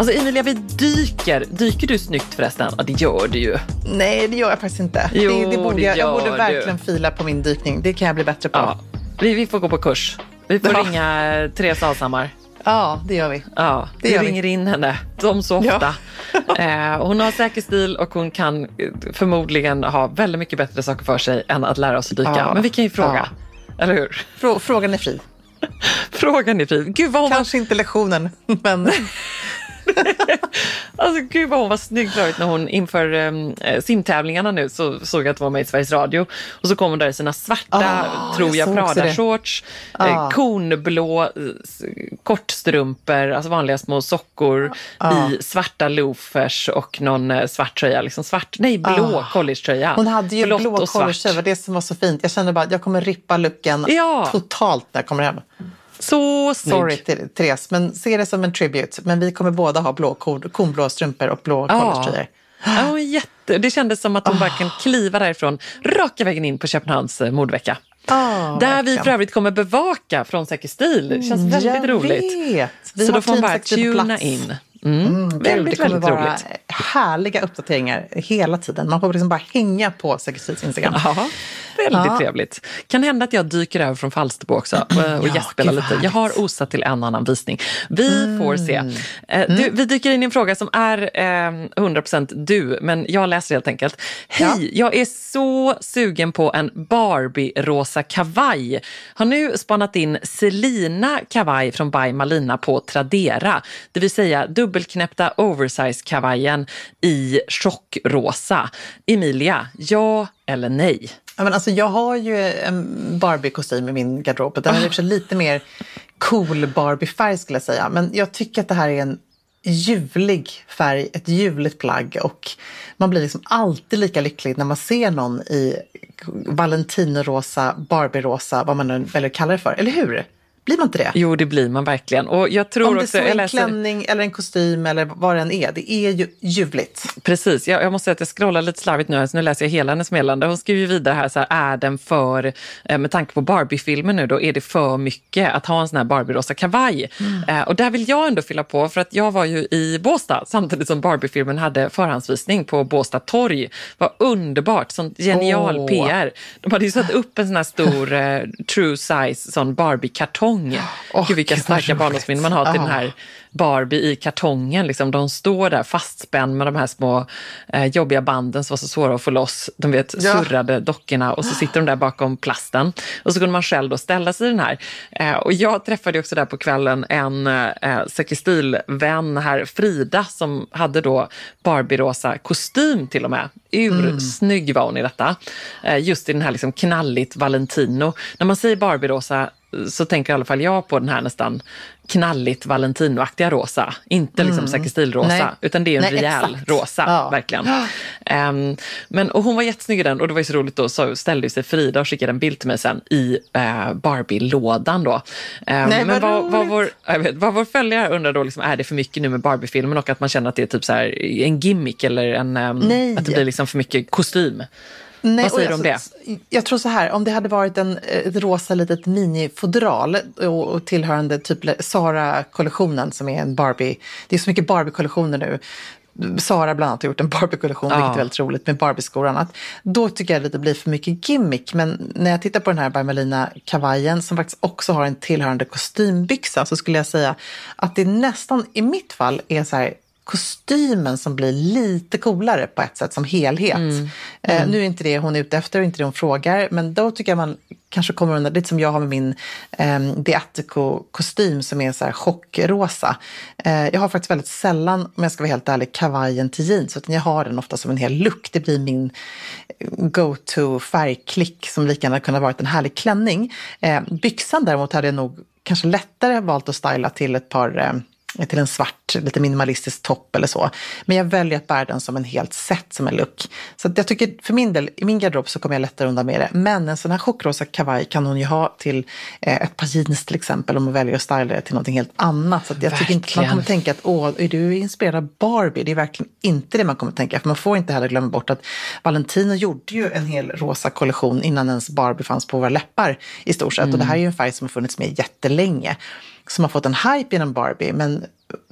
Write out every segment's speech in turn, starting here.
Alltså Emilia, vi dyker. Dyker du snyggt förresten? Ja, det gör du ju. Nej, det gör jag faktiskt inte. Jo, det, det borde jag, jag borde verkligen du. fila på min dykning. Det kan jag bli bättre på. Ja. Vi, vi får gå på kurs. Vi får Ja. ringa Therese Alshammar. Ja, det gör vi. Ja, Det vi gör vi. ringer in henne som så Ja. ofta. eh, hon har säker stil och hon kan eh, förmodligen ha väldigt mycket bättre saker för sig än att lära oss att dyka. Ja. Men vi kan ju fråga, eller hur? Frå- Frågan är fri. Frågan är fri. Gud vad Kanske inte lektionen, men... alltså, gud vad hon var snygg förut när hon inför um, simtävlingarna nu så såg jag att hon var med i Sveriges Radio. Och så kom hon där i sina svarta, Ah, tror jag jag. Prada-shorts, Ah. eh, konblå eh, s- kortstrumpor, alltså vanliga små sockor Ah. i svarta loafers och någon eh, svart tröja. Liksom svart, nej, blå Ah. collegetröja. Hon hade ju Blått blå collegetröja, det var det som var så fint. Jag kände bara att jag kommer rippa looken Ja. totalt när jag kommer hem. Så. Sorry Therese, men se det som en tribute. Men vi kommer båda ha blå, konblå strumpor och blå collegetröjor. Ja, jätte, det kändes som att hon bara kan kliva därifrån raka vägen in på Köpenhamns eh, modevecka. Ah, Där vi för övrigt kommer bevaka från Säker stil. Det känns väldigt jag roligt. Vi Så då får man bara tuna plats. in. Mm. Mm, väldigt, det kommer väldigt vara roligt. härliga uppdateringar hela tiden. Man får liksom bara hänga på Säkerhetsstils Instagram. Ja, väldigt Ja. trevligt. Kan hända att jag dyker över från Falsterbo också eh, och Ja, gästspelar lite. Jag har osat till en annan visning. Vi får se. Eh, Du, vi dyker in i en fråga som är eh, 100% du, men jag läser helt enkelt. Hej, jag är så sugen på en Barbie-rosa kavaj. Har nu spanat in Selina kavaj från By Malina på Tradera. Det vill säga dubbelknäppta oversize-kavajen i tjockrosa. Emilia, ja eller nej? Ja, men alltså, jag har ju en Barbie-kostym i min garderob. Den är oh. lite mer cool Barbie-färg skulle jag säga. Men jag tycker att det här är en ljuvlig färg, ett ljuvligt plagg. Och man blir liksom alltid lika lycklig när man ser någon i Valentino-rosa, Barbie-rosa, vad man nu väljer att kalla det för. Eller hur? Blir man inte det? Jo, det blir man verkligen. Och jag tror Om det också, så är en läser, klänning eller en kostym eller vad det än är, det är ju ljuvligt. Precis, jag, jag måste säga att jag scrollar lite slarvigt nu, så nu läser jag hela hennes meddelande. Hon skriver vidare här, så här, är den för, eh, med tanke på Barbie-filmen nu då, är det för mycket att ha en sån här Barbie-rosa kavaj? Mm. Eh, och där vill jag ändå fylla på, för att jag var ju i Båstad samtidigt som Barbie-filmen hade förhandsvisning på Båstad torg. var underbart, sånt genial Åh. PR. De hade ju satt upp en sån här stor eh, true size sån Barbie-kartong. Gud, vilka gud, vad starka barndomsminnen man har till Ja. den här Barbie i kartongen. Liksom. De står där fastspänd med de här små eh, jobbiga banden som var så svåra att få loss. De vet, Ja. surrade dockorna och så sitter de där bakom plasten. Och så kunde man själv då ställa sig i den här. Eh, och jag träffade också där på kvällen en eh, Säkerstil-vän här, Frida, som hade då Barbie-rosa kostym till och med. Ursnygg var hon i detta. Eh, just i den här liksom knalligt Valentino. När man säger Barbie-rosa så tänker i alla fall jag på den här nästan knalligt Valentino-aktiga rosa. Inte liksom Säkerstil-rosa, Nej. utan det är en Nej, rejäl exakt. rosa, Ja. verkligen. Ehm, men, och hon var jättesnygg i den och det var ju så roligt då, så ställde sig Frida och skickade en bild till mig sen i eh, Barbie-lådan då. Nej, men vad vad, vår, jag vet, vad vår följare undrar då, liksom, är det för mycket nu med Barbie-filmen och att man känner att det är typ så här, en gimmick eller en, Nej. att det blir liksom för mycket kostym? Nej, Vad säger du om alltså, Jag tror så här, om det hade varit en, ett rosa litet minifodral och, och tillhörande typ Sara-kollektionen som är en Barbie. Det är så mycket Barbie-kollektioner nu. Sara bland annat har gjort en Barbie-kollektion, Ja. vilket är väldigt roligt med Barbie-skor och annat. Då tycker jag att det blir för mycket gimmick. Men när jag tittar på den här Barmelina-kavajen som faktiskt också har en tillhörande kostymbyxa så skulle jag säga att det nästan i mitt fall är så här kostymen som blir lite coolare på ett sätt som helhet. Eh, nu är inte det hon är ute efter och inte det hon frågar, men då tycker jag man kanske kommer undan, lite som jag har med min eh, Beatico-kostym som är så här chockrosa. Eh, jag har faktiskt väldigt sällan, om jag ska vara helt ärlig, kavajen till jeans, utan jag har den ofta som en hel look. Det blir min go-to färgklick som lika gärna kunde ha varit en härlig klänning. Eh, byxan däremot hade jag nog kanske lättare valt att styla till ett par eh, till en svart, lite minimalistisk topp eller så. Men jag väljer att bära den som en helt set, som en look. Så jag tycker för min del, i min garderob så kommer jag lättare undan med det. Men en sån här chockrosa kavaj kan hon ju ha till eh, ett par jeans till exempel om hon väljer att styla det till någonting helt annat. Så jag tycker inte man Verkligen. kommer tänka att åh, är du inspirerad av Barbie? Det är verkligen inte det man kommer tänka. För man får inte heller glömma bort att Valentino gjorde ju en hel rosa kollektion innan ens Barbie fanns på våra läppar i stort sett. Och det här är ju en färg som har funnits med jättelänge. Som har fått en hype genom Barbie. Men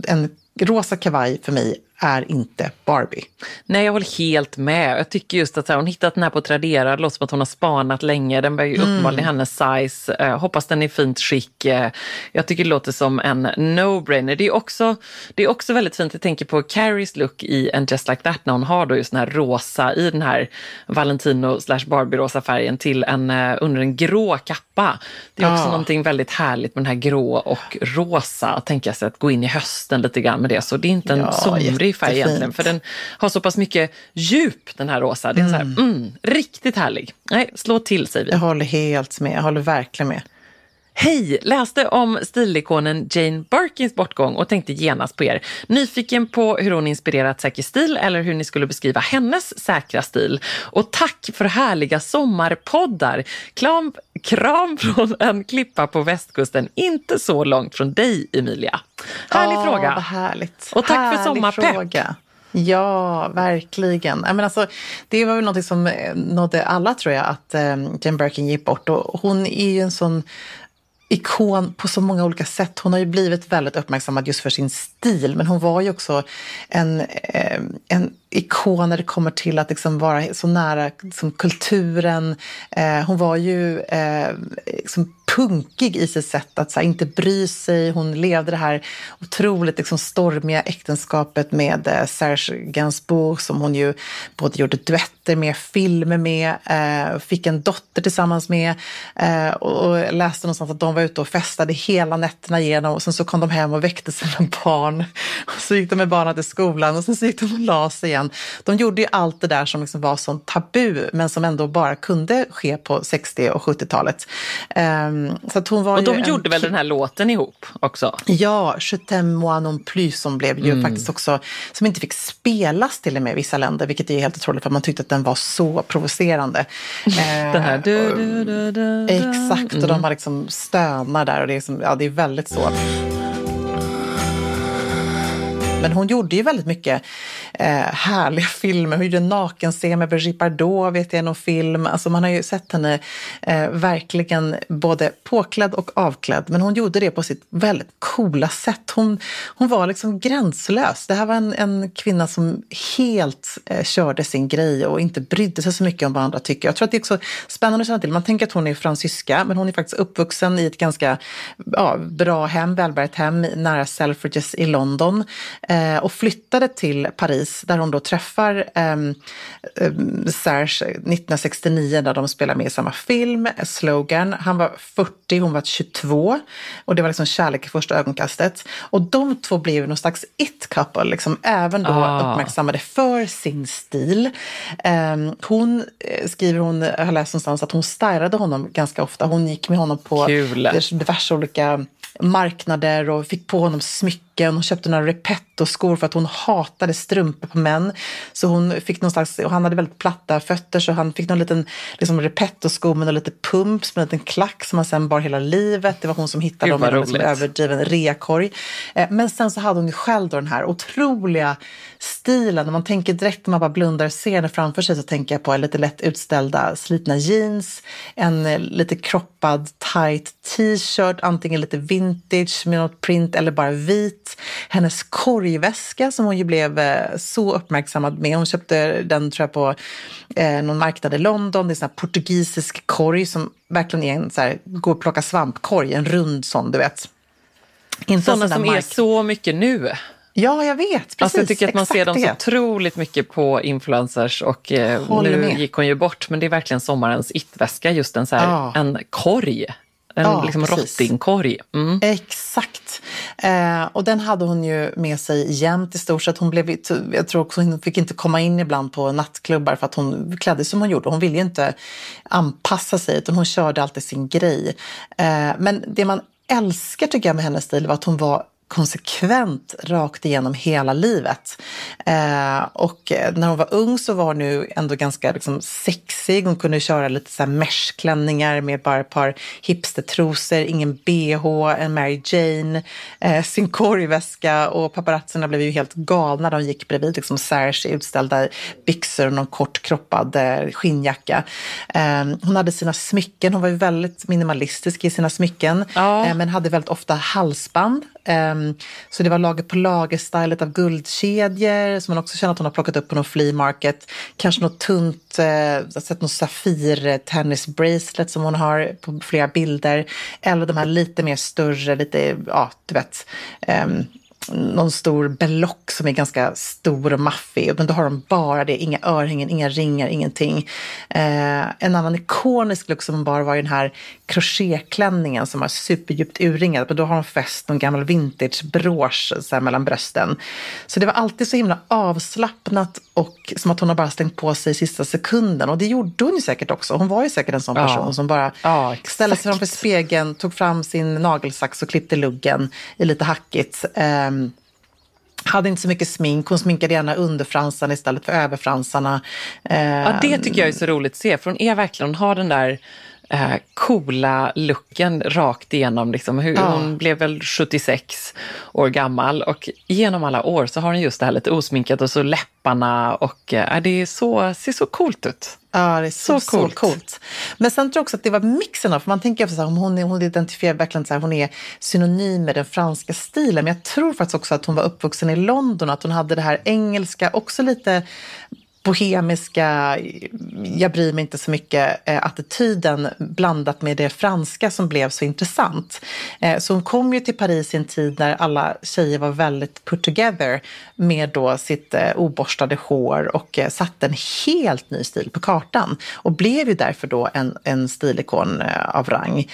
en rosa kavaj för mig är inte Barbie. Nej, jag håller helt med. Jag tycker just att här, hon hittat den här på Tradera. Det låter som att hon har spanat länge. Den var ju uppenbarligen hennes size. Eh, hoppas den är i fint skick. Eh, jag tycker det låter som en no-brainer. Det är, också, det är också väldigt fint. Jag tänker på Carries look i En Just Like That när hon har då just den här rosa i den här Valentino slash Barbie-rosa färgen till en, eh, under en grå kappa. Det är också Ja. någonting väldigt härligt med den här grå och rosa. Tänker jag sig att gå in i hösten lite grann med det. Så det är inte en Ja, somrig färg egentligen. För den har så pass mycket djup, den här rosa. Det är så här, mm, riktigt härlig. Nej, slå till säger vi. Jag håller helt med. Jag håller verkligen med. Hej! Läste om stilikonen Jane Birkins bortgång och tänkte genast på er. Nyfiken på hur hon inspirerat säker stil eller hur ni skulle beskriva hennes säkra stil. Och tack för härliga sommarpoddar! Kram, kram från en klippa på västkusten, inte så långt från dig Emilia. Härlig Åh, fråga! Vad härligt. Och tack för Härlig sommarpepp. fråga. Ja, verkligen. Jag menar, alltså, det var väl något som eh, nådde alla tror jag, att eh, Jane Birkin gick bort. Och hon är ju en sån ikon på så många olika sätt. Hon har ju blivit väldigt uppmärksammad just för sin stil, men hon var ju också en, eh, en ikon när det kommer till att liksom vara så nära liksom, kulturen. Eh, hon var ju eh, liksom, punkig i sitt sätt att så här, inte bry sig. Hon levde det här otroligt liksom, stormiga äktenskapet med eh, Serge Gainsbourg som hon ju både gjorde duetter med, filmer med, eh, fick en dotter tillsammans med eh, och, och läste någonstans att de var ute och festade hela nätterna igenom och sen så kom de hem och väckte sina barn. Och så gick de med barnen till skolan och sen så gick de och la sig igen. De gjorde ju allt det där som liksom var sånt tabu men som ändå bara kunde ske på 60 och 70-talet. Eh, Um, så hon var och de gjorde en... väl den här låten ihop också? Ja, Je t'aime moi non plus som blev ju mm. faktiskt också, som inte fick spelas till och med i vissa länder, vilket är helt otroligt för man tyckte att den var så provocerande. den här du, du, du, du, Exakt, och de har liksom stönar där och det är, som, ja, det är väldigt så. Men hon gjorde ju väldigt mycket eh, härliga filmer. Hon gjorde en nakenscen med Brigitte Bardot, vet jag, någon film. Alltså man har ju sett henne eh, verkligen både påklädd och avklädd. Men hon gjorde det på sitt väldigt coola sätt. Hon, hon var liksom gränslös. Det här var en, en kvinna som helt eh, körde sin grej och inte brydde sig så mycket om vad andra tycker. Jag tror att det är också spännande att känna till. Man tänker att hon är fransyska, men hon är faktiskt uppvuxen i ett ganska ja, bra hem, välbärgat hem nära Selfridges i London eh, och flyttade till Paris där hon då träffar eh, Serge 1969 där de spelar med i samma film, Slogan. Han var 40, hon var 22 och det var liksom kärlek i första ögonkastet. Och de två blev någon slags it-couple, liksom, även då ah. uppmärksammade för sin stil. Hon eh, skriver, hon jag har läst någonstans att hon styrade honom ganska ofta. Hon gick med honom på Kul. diverse olika marknader och fick på honom smycken. Hon köpte några Repetto-skor för att hon hatade strumpor på män. Så hon fick någon slags, och han hade väldigt platta fötter så han fick någon liten liksom Repetto-sko med lite pumps med en liten klack som han sen bar hela livet. Det var hon som hittade dem i en liksom överdriven reakorg. Eh, men sen så hade hon ju själv då den här otroliga stilen. När man tänker direkt när man bara blundar och ser det framför sig så tänker jag på lite lätt utställda slitna jeans, en eh, lite kroppad tight t-shirt, antingen lite vintage med något print eller bara vit. Hennes korgväska som hon ju blev eh, så uppmärksammad med. Hon köpte den tror jag på eh, någon marknad i London. Det är en sån här portugisisk korg som verkligen är en så här, gå och plocka svampkorg, en rund sån du vet. Inte Sådana som är så mycket nu. Ja, jag vet. Precis, alltså jag tycker att man ser dem så otroligt mycket på influencers och eh, nu med. gick hon ju bort. Men det är verkligen sommarens it-väska, just en, så här, ja. en korg. En ja, liksom rottingkorg. Mm. Exakt. Eh, och den hade hon ju med sig jämt i stort sett. Hon blev, jag tror också hon fick inte komma in ibland på nattklubbar för att hon klädde som hon gjorde. Hon ville ju inte anpassa sig utan hon körde alltid sin grej. Eh, men det man älskar tycker jag med hennes stil var att hon var konsekvent rakt igenom hela livet. Eh, och när hon var ung så var hon nu ändå ganska liksom, sexig. Hon kunde köra lite så här meshklänningar med bara ett par hipstertrosor, ingen bh, en Mary Jane, eh, sin korgväska och paparazzerna blev ju helt galna. De gick bredvid liksom Serge utställda byxor och någon kort kroppad eh, skinnjacka. Eh, hon hade sina smycken, hon var ju väldigt minimalistisk i sina smycken, ja. Eh, men hade väldigt ofta halsband Um, Ehm, så det var lager på lager-stylet av guldkedjor som man också känner att hon har plockat upp på någon flea market. Kanske något tunt, eh, jag har sett något safir tennis bracelet som hon har på flera bilder. Eller de här lite mer större, lite, ja du vet, um, någon stor belock som är ganska stor och maffig. Men då har de bara det, inga örhängen, inga ringar, ingenting. Eh, en annan ikonisk look som hon bar var ju den här crochéklänningen som var superdjupt urringad. Men då har de fäst någon gammal vintagebrås mellan brösten. Så det var alltid så himla avslappnat och som att hon har bara stängt på sig sista sekunden. Och det gjorde hon ju säkert också. Hon var ju säkert en sån person ja. som bara ja, ställde sig framför spegeln, tog fram sin nagelsax och klippte luggen i lite hackigt. Eh, hade inte så mycket smink. Hon sminkade gärna underfransarna istället för överfransarna. Ja, det tycker jag är så roligt att se. För hon är verkligen, hon har den där eh, coola looken rakt igenom. Liksom. Hur, ja. Hon blev väl 76 år gammal och genom alla år så har hon just det här lite osminkat och så läpparna och eh, det är så, ser så coolt ut. Ja, det är så, så, coolt. så coolt. Men sen tror jag också att det var mixen av, för man tänker att hon, hon identifierar verkligen så här, hon är synonym med den franska stilen. Men jag tror faktiskt också att hon var uppvuxen i London, att hon hade det här engelska, också lite bohemiska, jag bryr mig inte så mycket, eh, blandat med det franska som blev så intressant. Eh, så hon kom ju till Paris i en tid där alla tjejer var väldigt put together med då sitt eh, oborstade hår och satte en helt ny stil på kartan och blev ju därför då en, en stilikon av rang.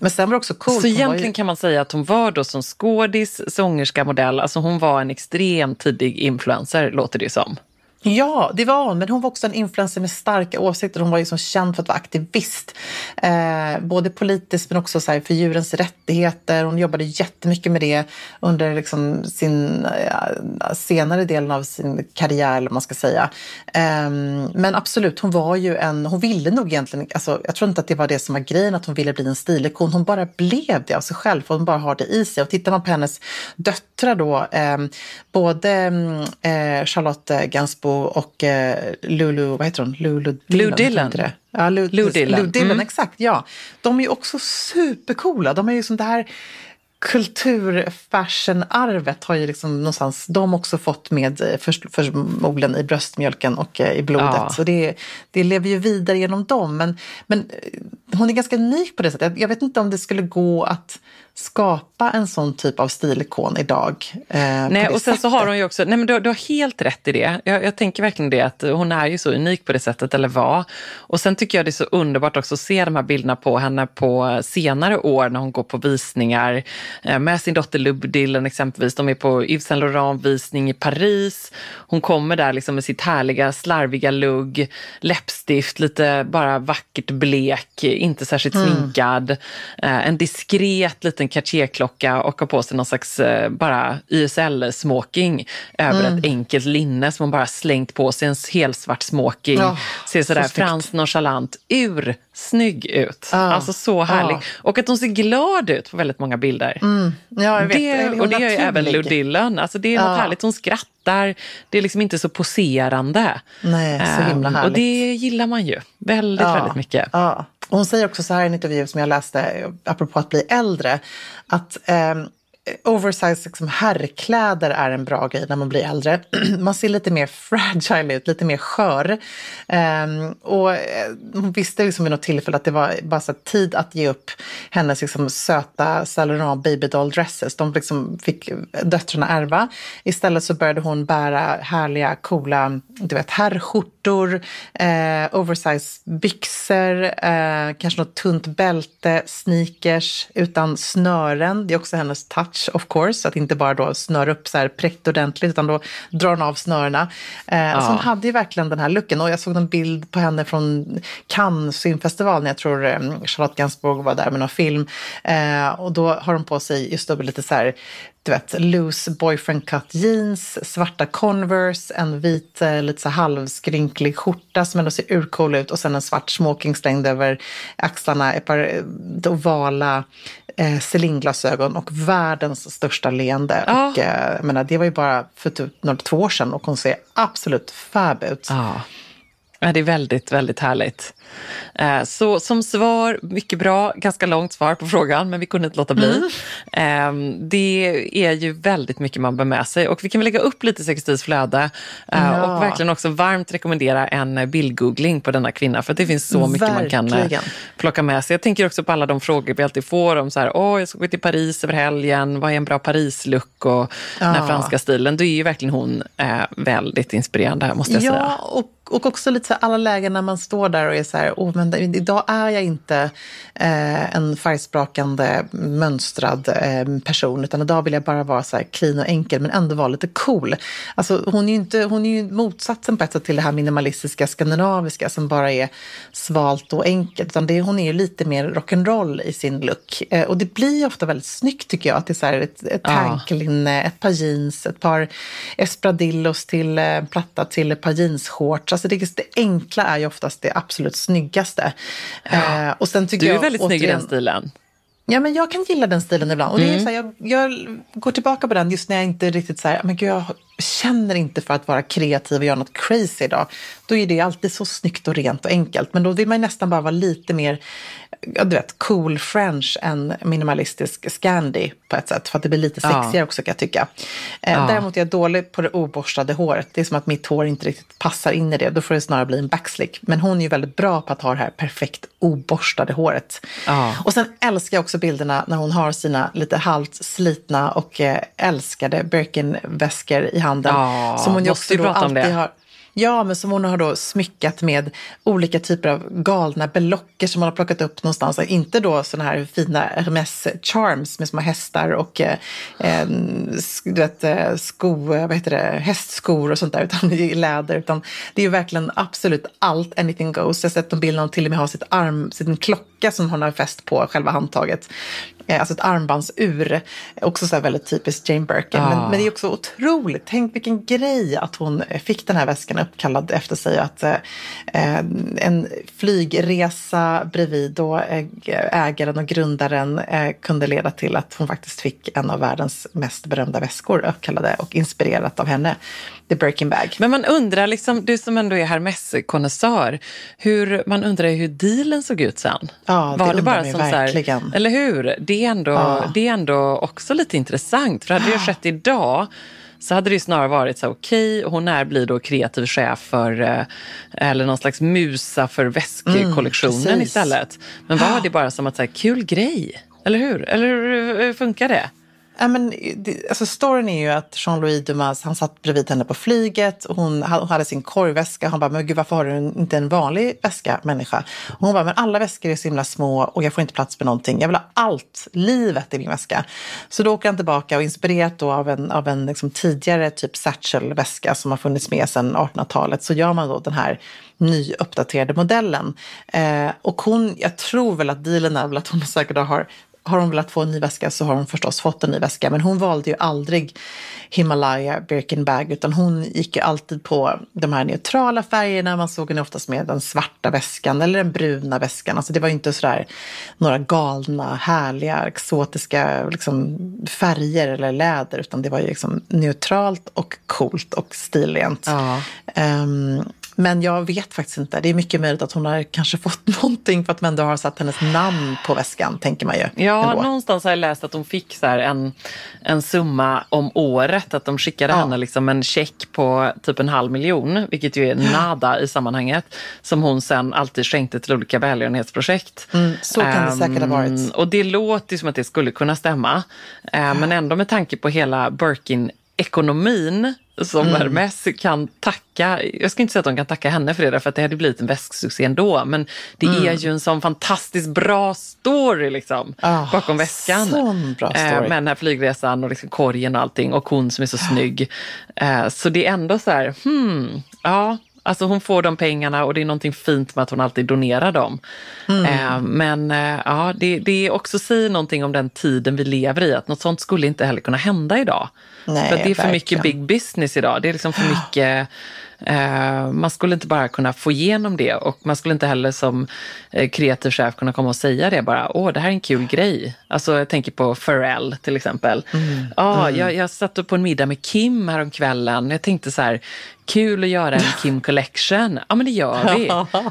Men sen var det också coolt. Så egentligen ju... kan man säga att hon var då som skådis, sångerska, modell, alltså hon var en extremt tidig influencer låter det som. Ja, det var hon. Men hon var också en influencer med starka åsikter. Hon var liksom känd för att vara aktivist. Eh, både politiskt men också så här, för djurens rättigheter. Hon jobbade jättemycket med det under liksom sin eh, senare delen av sin karriär, eller man ska säga. Eh, men absolut, hon var ju en... Hon ville nog egentligen... Alltså, jag tror inte att det var det som var grejen, att hon ville bli en stilikon. Hon bara blev det av sig själv. Hon bara har det i sig. Och tittar man på hennes döttrar då, ehm, både mm, eh, Charlotte Gainsbourg och eh, Lulu, vad heter hon? Lulu Lou Dillon. Ja, Lou, Lou Dillon. Lou Dillon Mm. exakt. Ja. De är ju också supercoola. De är ju som det här kulturfashionarvet har ju liksom någonstans de också fått med eh, för, förmodligen i bröstmjölken och eh, i blodet. Ja. Så det, det lever ju vidare genom dem. Men, men eh, hon är ganska unik på det sättet. Jag, jag vet inte om det skulle gå att skapa en sån typ av stilikon idag. Eh, Nej, och sen så har sättet. hon ju också, nej men du, du har helt rätt i det. Jag, jag tänker verkligen det att hon är ju så unik på det sättet, eller var. Och sen tycker jag det är så underbart också att se de här bilderna på henne på senare år när hon går på visningar eh, med sin dotter Lou Dillon exempelvis. De är på Yves Saint Laurent-visning i Paris. Hon kommer där liksom med sitt härliga slarviga lugg, läppstift, lite bara vackert blek, inte särskilt sminkad. Eh, en diskret liten Cartier-klocka och har på sig någon slags eh, bara YSL-smoking över ett enkelt linne som hon bara slängt på sig, en helsvart smoking. Ja, Ser sådär så franskt nonchalant, ursnygg ut. Ja, Alltså så härlig. ja. Och att hon ser glad ut på väldigt många bilder. Ja, jag vet. Det, och det gör ju även. Lou Dillon. Alltså det är något härligt, hon skrattar. Det är liksom inte så poserande. Nej, så himla härligt. Och det gillar man ju väldigt, väldigt mycket. Hon säger också så här i en intervju som jag läste, apropå att bli äldre, att eh, Oversized liksom herrkläder är en bra grej när man blir äldre. Man ser lite mer fragile ut, lite mer skör. Um, och eh, hon visste liksom vid något tillfälle att det var bara så tid att ge upp hennes liksom söta Saint Laurent dresses. De liksom fick döttrarna ärva. Istället så började hon bära härliga, coola, du vet, herrskjortor, eh, oversize byxor, eh, kanske något tunt bälte, sneakers utan snören. Det är också hennes touch of course, att inte bara då snöra upp så här präkt ordentligt utan då drar hon av snörena. Eh, Så hon hade ju verkligen den här looken och jag såg en bild på henne från Cannes filmfestival när jag tror eh, Charlotte Gainsbourg var där med någon film. Eh, och då har hon på sig just då lite så här du vet, loose boyfriend cut jeans, svarta Converse, en vit eh, lite så halvskrynklig skjorta som ändå ser urcool ut och sen en svart smoking slängd över axlarna, ett par eh, ovala eh, Celine-glasögon och världens största leende. Ja. Och, eh, jag menar, det var ju bara för typ några två år sedan och hon ser absolut fab ut. Ja. Ja, det är väldigt, väldigt härligt. Eh, Så som svar, mycket bra, ganska långt svar på frågan, men vi kunde inte låta bli. Mm. Eh, Det är ju väldigt mycket man bär med sig och vi kan väl lägga upp lite Sextils flöde eh, Ja. och verkligen också varmt rekommendera en bildgoogling på denna kvinna för det finns så mycket man kan eh, Verkligen. plocka med sig. Jag tänker också på alla de frågor vi alltid får om så här, åh, jag ska gå till Paris över helgen, vad är en bra Paris-look och den här Ja. franska stilen. Då är ju verkligen hon väldigt inspirerande, måste jag säga. Ja, och, och också lite så alla lägen när man står där och är så här, oh, men idag är jag inte eh, en färgsprakande mönstrad eh, person, utan idag vill jag bara vara så här clean och enkel, men ändå vara lite cool. Alltså, hon är ju inte, hon är ju motsatsen på ett sätt till det här minimalistiska skandinaviska som bara är svalt och enkelt, utan det, hon är ju lite mer rock'n'roll i sin look. Eh, och det blir ofta väldigt snyggt tycker jag, att det är så här ett, ett tanklinne, ett par jeans, ett par espadrillos till eh, platta till ett par jeansshorts. Alltså det, det enkla är ju oftast det absolut snyggaste. Eh, och sen tycker Du är jag, väldigt snygg i den återigen- stilen. Ja, men jag kan gilla den stilen ibland. Och det Mm. är så här, jag, jag går tillbaka på den just när jag inte riktigt så här, men gud, jag känner inte för att vara kreativ och göra något crazy idag. Då är det alltid så snyggt och rent och enkelt. Men då vill man nästan bara vara lite mer, ja, du vet, cool French än minimalistisk Scandi på ett sätt. För att det blir lite Ja. sexigare också kan jag tycka. Eh, Ja. Däremot är jag dålig på det oborstade håret. Det är som att mitt hår inte riktigt passar in i det. Då får det snarare bli en backslick. Men hon är ju väldigt bra på att ha det här perfekt oborstade håret. Ja. Och sen älskar jag också bilderna när hon har sina lite halvt slitna och eh, älskade Birkin-väskor i handen. Ja, som hon ju också då alltid har Ja, men som hon har då smyckat med olika typer av galna belocker som hon har plockat upp någonstans. Inte då sådana här fina Hermes charms med små hästar och eh, du vet, eh, sko, vad heter det, hästskor och sånt där, utan i läder. Utan det är ju verkligen absolut allt, anything goes. Jag har sett en bild när hon till och med har sitt arm, sin klocka som hon har fäst på själva handtaget. Eh, alltså ett armbandsur. Också så väldigt typiskt Jane Birkin. Ah. Men, men, det är också otroligt. Tänk vilken grej att hon fick den här väskan uppkallad efter sig. Att eh, en flygresa bredvid då eh, ägaren och grundaren eh, kunde leda till att hon faktiskt fick en av världens mest berömda väskor uppkallade och inspirerat av henne. The Birkin Bag. Men man undrar, liksom, du som ändå är Hermes-konnässör, hur, man undrar hur dealen såg ut sen. Ja, det Var det bara som verkligen. Så här, eller hur? Det är, ändå, ja. det är ändå också lite intressant. För hade det skett idag så hade det snarare varit så okej, okay, hon är, blir då kreativ chef för, eh, eller någon slags musa för väskkollektionen mm, istället. Men var det bara som att, så här, kul grej? Eller hur? Eller hur funkar det? Ja, men, alltså, storyn är ju att Jean-Louis Dumas, han satt bredvid henne på flyget och hon, hon hade sin korgväska. Han bara, men gud varför har du inte en vanlig väska människa? Och hon bara, men alla väskor är så himla små och jag får inte plats med någonting. Jag vill ha allt, livet i min väska. Så då åker han tillbaka och inspirerat då av en, av en liksom tidigare typ satchelväska som har funnits med sedan 1800-talet så gör man då den här nyuppdaterade modellen. Eh, och hon, jag tror väl att dealen är väl att hon säkert har har hon velat få en ny väska så har hon förstås fått en ny väska. Men hon valde ju aldrig Himalaya Birkin Bag utan hon gick ju alltid på de här neutrala färgerna. Man såg henne oftast med den svarta väskan eller den bruna väskan. Alltså det var ju inte sådär några galna, härliga, exotiska liksom, färger eller läder utan det var ju liksom neutralt och coolt och stilrent. Ja. Um, men jag vet faktiskt inte. Det är mycket möjligt att hon har kanske fått någonting för att man ändå har satt hennes namn på väskan, tänker man ju. Ja, ändå. någonstans har jag läst att hon fick så en, en summa om året. Att de skickade ja. henne liksom en check på typ en halv miljon, vilket ju är nada i sammanhanget, som hon sen alltid skänkte till olika välgörenhetsprojekt. Mm, så kan det um, säkert ha varit. Och det låter som att det skulle kunna stämma. Uh, men ändå med tanke på hela Birkin ekonomin som mm. Hermes kan tacka, jag ska inte säga att de kan tacka henne för det, för att det hade blivit en väsksuccé ändå, men det mm. är ju en sån fantastiskt bra story liksom, oh, bakom väskan. Sån bra story. Eh, med den här flygresan och liksom korgen och allting och hon som är så snygg. Eh, så det är ändå så här, hmm, ja, Alltså hon får de pengarna och det är någonting fint med att hon alltid donerar dem. Mm. Eh, men eh, ja, det, det också säger någonting om den tiden vi lever i, att något sånt skulle inte heller kunna hända idag. Nej, för det är för verkligen. mycket big business idag. Det är liksom för mycket man skulle inte bara kunna få igenom det och man skulle inte heller som uh, kreativ chef kunna komma och säga det bara, åh det här är en kul grej. Alltså jag tänker på Pharrell till exempel. Mm. Ah, mm. Jag, jag satt på en middag med Kim häromkvällen. Jag tänkte så här, kul att göra en Kim Collection. Ja men det gör vi.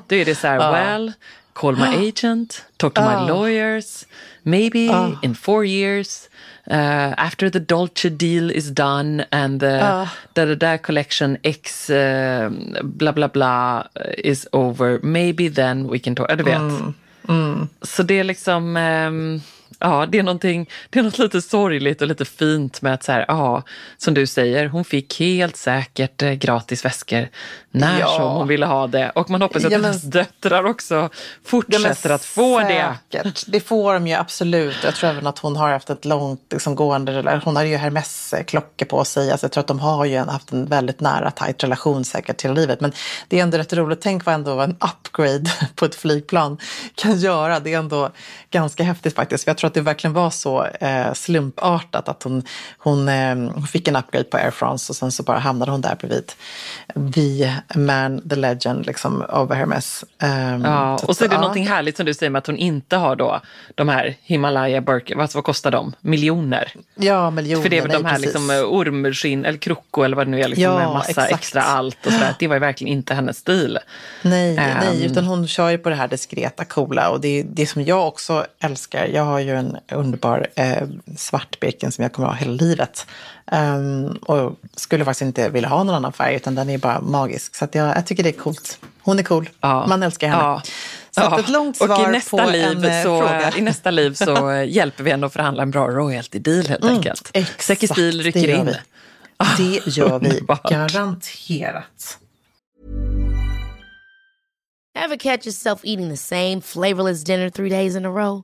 Då är det så här, well, call my agent, talk to my lawyers, maybe in four years uh, after the Dolce deal is done and the uh. da, da, da collection X uh, bla bla bla is over, maybe then we can talk. Ja, du vet. Mm. Mm. Så det är liksom... Um, ja, det är, någonting, det är något lite sorgligt och lite fint med att så här, ja, som du säger, hon fick helt säkert eh, gratis väskor när ja. som hon ville ha det. Och man hoppas att ja, men, hennes döttrar också fortsätter ja, att få säkert. det. Det får de ju absolut. Jag tror även att hon har haft ett långt liksom, gående, hon har ju Hermes-klockor på sig. Alltså, jag tror att de har ju haft en väldigt nära, tajt relation säkert till livet. Men det är ändå rätt roligt. Tänk vad ändå en upgrade på ett flygplan kan göra. Det är ändå ganska häftigt faktiskt. Jag tror att det verkligen var så eh, slumpartat att hon, hon, eh, hon fick en upgrade på Air France och sen så bara hamnade hon där bredvid the man, the legend liksom of Hermes. Um, ja, och så är det ja. någonting härligt som du säger med att hon inte har då de här Himalaya Birkin, alltså vad kostar de? Miljoner? Ja, miljoner. För det är väl de här liksom, eh, ormskinn eller kroko eller vad det nu är, liksom, ja, med massa exakt. extra allt och sådär. Det var ju verkligen inte hennes stil. Nej, um, nej, utan hon kör ju på det här diskreta, coola och det är det som jag också älskar. Jag har ju en underbar eh, svart Birkin som jag kommer att ha hela livet. Um, och skulle faktiskt inte vilja ha någon annan färg utan den är bara magisk. Så jag, jag, tycker det är coolt. Hon är cool. Ja. Man älskar henne. Ja. Så ja. ett långt svar och i nästa på liv en eh, så, fråga. I nästa liv så hjälper vi henne att förhandla en bra royalty deal helt mm, enkelt. Exakt, Stil rycker in. Vi. Det gör vi garanterat. Ever catch yourself eating the same flavorless dinner three days in a row?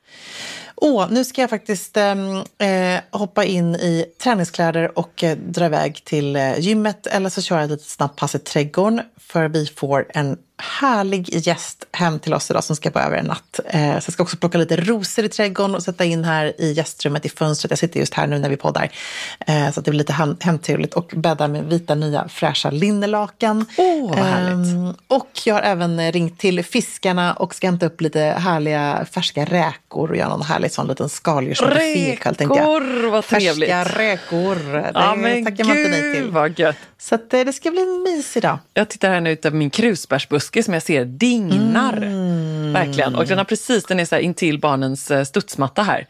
Åh, nu ska jag faktiskt ehm, eh, hoppa in i träningskläder och eh, dra iväg till eh, gymmet. Eller så kör jag ett litet snabbt pass i trädgården. För vi får en härlig gäst hem till oss idag som ska bo över en natt. Eh, så jag ska också plocka lite rosor i trädgården och sätta in här i gästrummet i fönstret. Jag sitter just här nu när vi poddar. Eh, så att det blir lite hem, hemtrevligt och bäddar med vita nya fräscha linnelakan. Åh, vad härligt. Ehm, och jag har även ringt till fiskarna och ska hämta upp lite härliga färska räkor och göra någon härlig sån liten skaldjursbuffé ikväll. Räkor, vad trevligt. Färska räkor. Det Ja men tackar man inte nej till. vad gött. Så att, eh, det ska bli en mysig dag. Jag tittar här nu ut av min krusbärsbuske som jag ser dignar. Mm. Verkligen. Och den har precis, den är så här intill barnens eh, studsmatta här.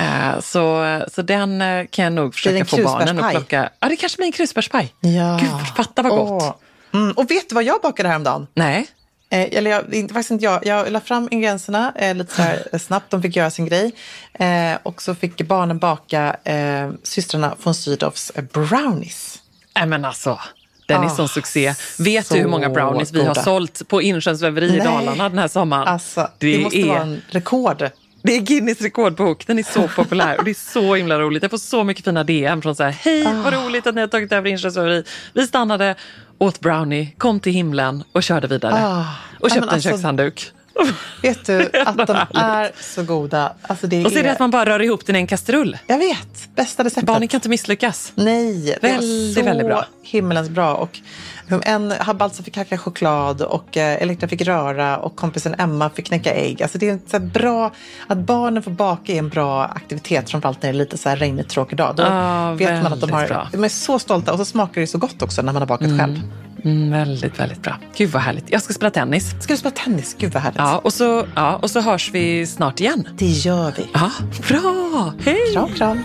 Eh, Så, så den kan jag nog försöka få barnen att plocka. Ja, det kanske blir en krusbärspaj. Ja. Gud, fatta vad gott. Åh. Mm. Och vet du vad jag bakade häromdagen? Nej. Eh, eller jag, inte, faktiskt inte jag. Jag la fram ingredienserna eh, lite så här snabbt. De fick göra sin grej. Eh, och så fick barnen baka eh, systrarna von Sydows brownies. Nej men alltså. Den är Ah, sån succé. Vet så du hur många brownies vi har sålt på Insjöns väveri i. Dalarna den här sommaren? Alltså, det, måste är... vara en rekord. Det är Guinness rekordbok. Den är så populär och det är så himla roligt. Jag får så mycket fina DM från så här, hej Ah. vad roligt att ni har tagit över Inköpsväveri. Vi stannade, åt brownie, kom till himlen och körde vidare. Ah. Och Ja, köpte en alltså- kökshandduk. Vet du att de är så goda? Alltså det Och så är... det att man bara rör ihop den i en kastrull. Jag vet, bästa receptet. Barnen kan inte misslyckas. Nej, det Väldigt, var så väldigt bra. himmelens bra. Och en Balsa fick hacka choklad och eh, Elektra fick röra och kompisen Emma fick knäcka ägg. Alltså det är så bra, att barnen får baka är en bra aktivitet, framförallt när det är lite så här regnigt tråkig dag. Då Ja, vet man att de, har, bra. de är så stolta och så smakar det så gott också när man har bakat själv. Mm, väldigt, väldigt bra. Gud vad härligt. Jag ska spela tennis. Ska du spela tennis? Gud vad härligt. Ja, och så, ja, och så hörs vi snart igen. Det gör vi. Ja, bra. Hej! Kram, kram.